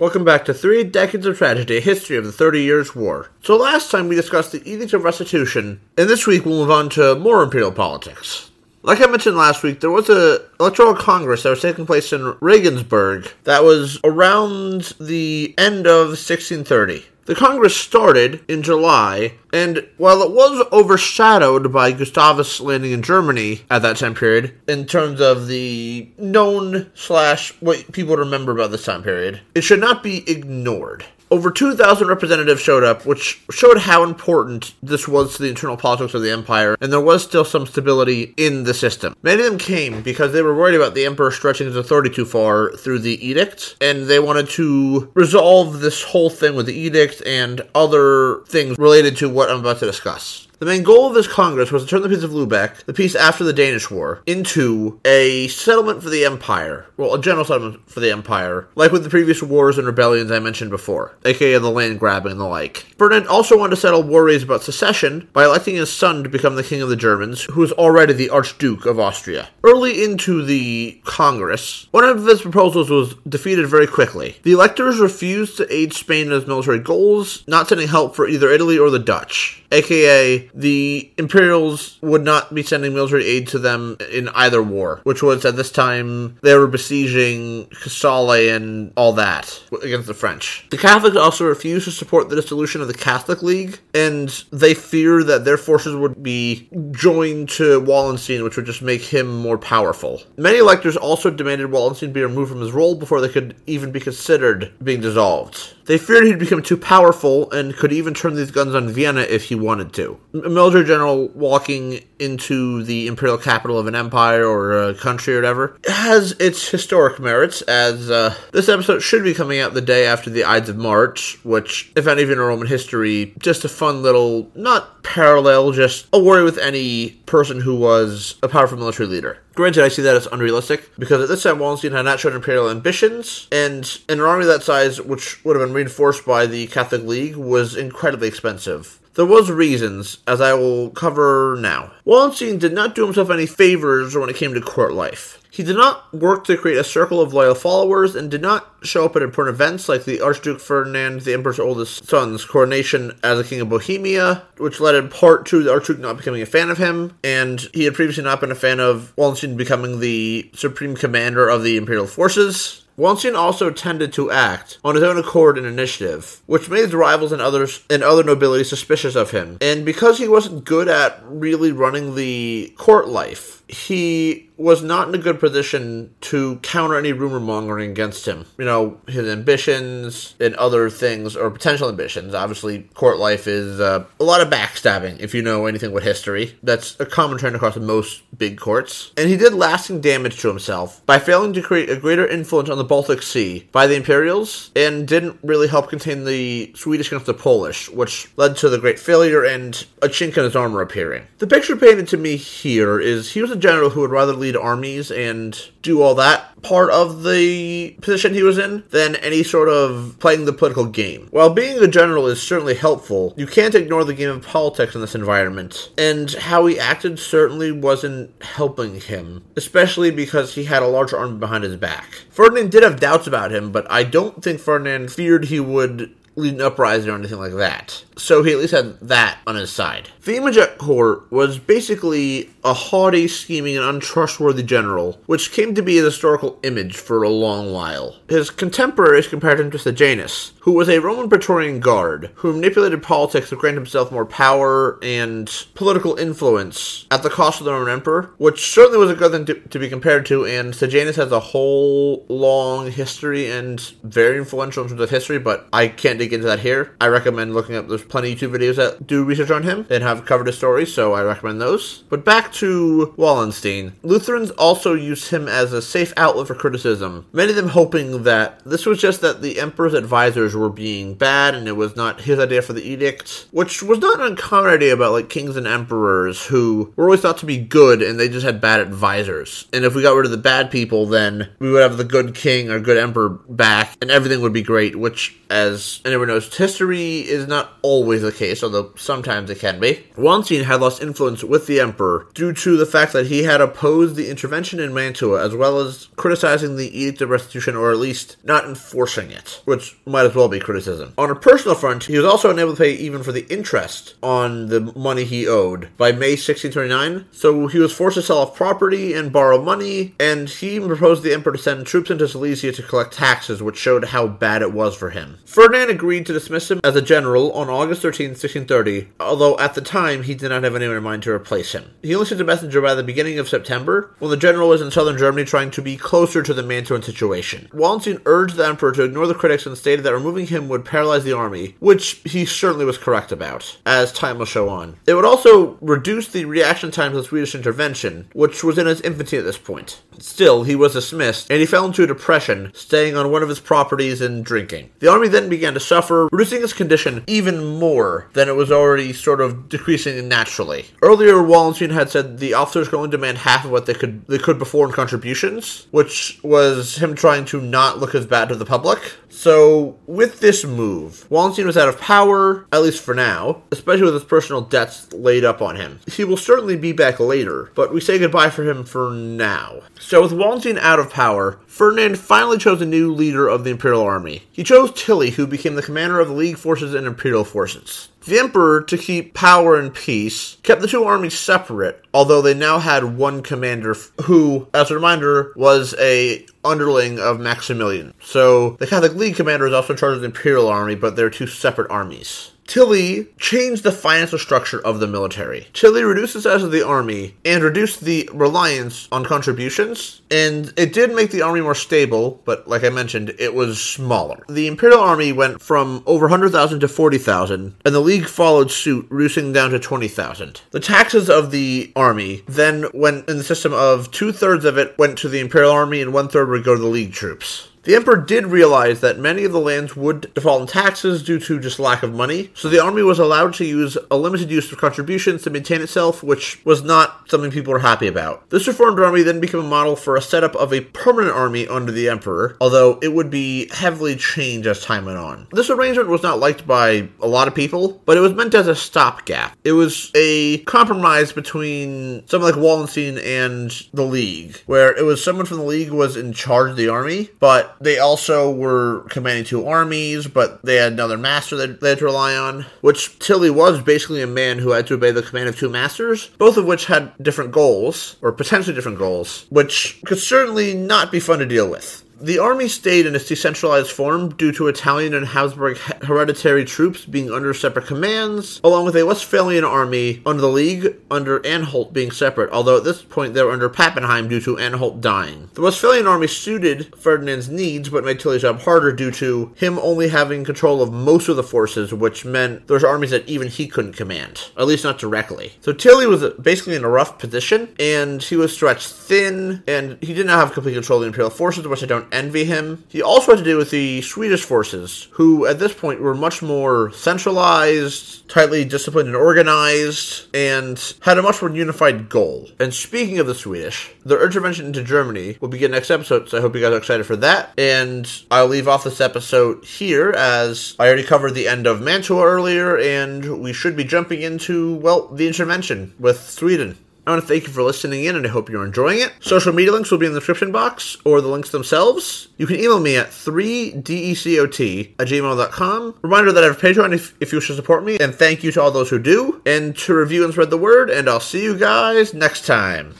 Welcome back to Three Decades of Tragedy, history of the Thirty Years' War. So last time we discussed the Edict of Restitution, and this week we'll move on to more imperial politics. Like I mentioned last week, there was an electoral congress that was taking place in Regensburg that was around the end of 1630. The Congress started in July, and while it was overshadowed by Gustavus landing in Germany at that time period, in terms of the known slash what people remember about this time period, it should not be ignored. Over 2,000 representatives showed up, which showed how important this was to the internal politics of the empire, and there was still some stability in the system. Many of them came because they were worried about the emperor stretching his authority too far through the edicts, and they wanted to resolve this whole thing with the edict and other things related to what I'm about to discuss. The main goal of this Congress was to turn the peace of Lubeck, the peace after the Danish War, into a settlement for the Empire. Well, a general settlement for the Empire, like with the previous wars and rebellions I mentioned before, aka the land grabbing and the like. Ferdinand also wanted to settle worries about secession by electing his son to become the King of the Germans, who was already the Archduke of Austria. Early into the Congress, one of his proposals was defeated very quickly. The electors refused to aid Spain in its military goals, not sending help for either Italy or the Dutch aka the Imperials would not be sending military aid to them in either war, which was at this time they were besieging Casale and all that against the French. The Catholics also refused to support the dissolution of the Catholic League, and they fear that their forces would be joined to Wallenstein, which would just make him more powerful. Many electors also demanded Wallenstein be removed from his role before they could even be considered being dissolved. They feared he'd become too powerful and could even turn these guns on Vienna if he wanted to. A military general walking into the imperial capital of an empire or a country or whatever has its historic merits, as uh, this episode should be coming out the day after the Ides of March, which, if any of you know Roman history, just a fun little, not parallel, just a worry with any person who was a powerful military leader. Granted, I see that as unrealistic because at this time Wallenstein had not shown imperial ambitions, and an army that size, which would have been reinforced by the Catholic League, was incredibly expensive. There was reasons, as I will cover now. Wallenstein did not do himself any favors when it came to court life. He did not work to create a circle of loyal followers and did not show up at important events like the Archduke Ferdinand, the Emperor's oldest son's coronation as a king of Bohemia, which led in part to the Archduke not becoming a fan of him, and he had previously not been a fan of Wallenstein becoming the supreme commander of the imperial forces. Wallenstein also tended to act on his own accord and initiative, which made his rivals and others and other nobility suspicious of him. And because he wasn't good at really running the court life, he was not in a good position to counter any rumor mongering against him. You know, his ambitions and other things, or potential ambitions. Obviously, court life is uh, a lot of backstabbing, if you know anything with history. That's a common trend across most big courts. And he did lasting damage to himself by failing to create a greater influence on the Baltic Sea by the Imperials, and didn't really help contain the Swedish against the Polish, which led to the great failure and a chink in his armor appearing. The picture painted to me here is he was a general who would rather lead armies and do all that part of the position he was in than any sort of playing the political game. While being a general is certainly helpful, you can't ignore the game of politics in this environment, and how he acted certainly wasn't helping him, especially because he had a large army behind his back. Ferdinand did have doubts about him, but I don't think Ferdinand feared he would lead an uprising or anything like that. So he at least had that on his side. The image at court was basically a haughty, scheming, and untrustworthy general, which came to be a historical image for a long while. His contemporaries compared him to Sejanus, who was a Roman Praetorian guard who manipulated politics to grant himself more power and political influence at the cost of the Roman emperor, which certainly was a good thing to, to be compared to. And Sejanus has a whole long history and very influential in terms of history, but I can't dig into that here. I recommend looking up. There's plenty of YouTube videos that do research on him and have covered his story, so I recommend those. But back to Wallenstein. Lutherans also used him as a safe outlet for criticism, many of them hoping that this was just that the emperor's advisors were being bad and it was not his idea for the edict, which was not an uncommon idea about like kings and emperors who were always thought to be good and they just had bad advisors. And if we got rid of the bad people, then we would have the good king or good emperor back and everything would be great, which as anyone knows, history is not always the case, although sometimes it can be. Wallenstein had lost influence with the emperor due to the fact that he had opposed the intervention in Mantua, as well as criticizing the Edict of Restitution, or at least not enforcing it, which might as well be criticism. On a personal front, he was also unable to pay even for the interest on the money he owed by May 1629, so he was forced to sell off property and borrow money, and he even proposed the emperor to send troops into Silesia to collect taxes, which showed how bad it was for him. Ferdinand agreed to dismiss him as a general on August 13, 1630, although at the time he did not have anyone in mind to replace him. He only sent a messenger by the beginning of September, when the general was in southern Germany trying to be closer to the Mantuan situation. Wallenstein urged the emperor to ignore the critics and stated that removing him would paralyze the army, which he certainly was correct about, as time will show on. It would also reduce the reaction time to the Swedish intervention, which was in its infancy at this point. Still, he was dismissed, and he fell into a depression, staying on one of his properties and drinking. The army then began to suffer, reducing its condition even more than it was already sort of decreasing naturally. Earlier, Wallenstein had said the officers could only demand half of what they could they could before in contributions, which was him trying to not look as bad to the public. So, with this move, Wallenstein was out of power, at least for now, especially with his personal debts laid up on him. He will certainly be back later, but we say goodbye for him for now. So, with Wallenstein out of power, Ferdinand finally chose a new leader of the Imperial Army. He chose Tilly, who became the commander of the League forces and Imperial forces. The Emperor, to keep power and peace, kept the two armies separate, although they now had one commander who, as a reminder, was a underling of Maximilian. So the Catholic League commander is also in charge of the Imperial Army, but they're two separate armies. Tilly changed the financial structure of the military. Tilly reduced the size of the army and reduced the reliance on contributions, and it did make the army more stable, but like I mentioned, it was smaller. The Imperial Army went from over 100,000 to 40,000, and the League followed suit, reducing down to 20,000. The taxes of the army then went in the system of two thirds of it went to the Imperial Army and one third would go to the League troops. The emperor did realize that many of the lands would default in taxes due to just lack of money, so the army was allowed to use a limited use of contributions to maintain itself, which was not something people were happy about. This reformed army then became a model for a setup of a permanent army under the emperor, although it would be heavily changed as time went on. This arrangement was not liked by a lot of people, but it was meant as a stopgap. It was a compromise between someone like Wallenstein and the League, where it was someone from the League was in charge of the army, but they also were commanding two armies, but they had another master that they had to rely on, which Tilly was basically a man who had to obey the command of two masters, both of which had different goals, or potentially different goals, which could certainly not be fun to deal with. The army stayed in its decentralized form due to Italian and Habsburg hereditary troops being under separate commands, along with a Westphalian army under the League under Anhalt being separate, although at this point they were under Pappenheim due to Anhalt dying. The Westphalian army suited Ferdinand's needs but made Tilly's job harder due to him only having control of most of the forces, which meant there's armies that even he couldn't command, at least not directly. So Tilly was basically in a rough position, and he was stretched thin, and he did not have complete control of the Imperial forces, which I don't envy him. He also had to deal with the Swedish forces, who at this point were much more centralized, tightly disciplined and organized, and had a much more unified goal. And speaking of the Swedish, their intervention into Germany will begin next episode, so I hope you guys are excited for that. And I'll leave off this episode here as I already covered the end of Mantua earlier, and we should be jumping into, well, the intervention with Sweden. I want to thank you for listening in and I hope you're enjoying it. Social media links will be in the description box or the links themselves. You can email me at 3decot at gmail.com. Reminder that I have Patreon if, if you wish to support me, and thank you to all those who do, and to review and spread the word, and I'll see you guys next time.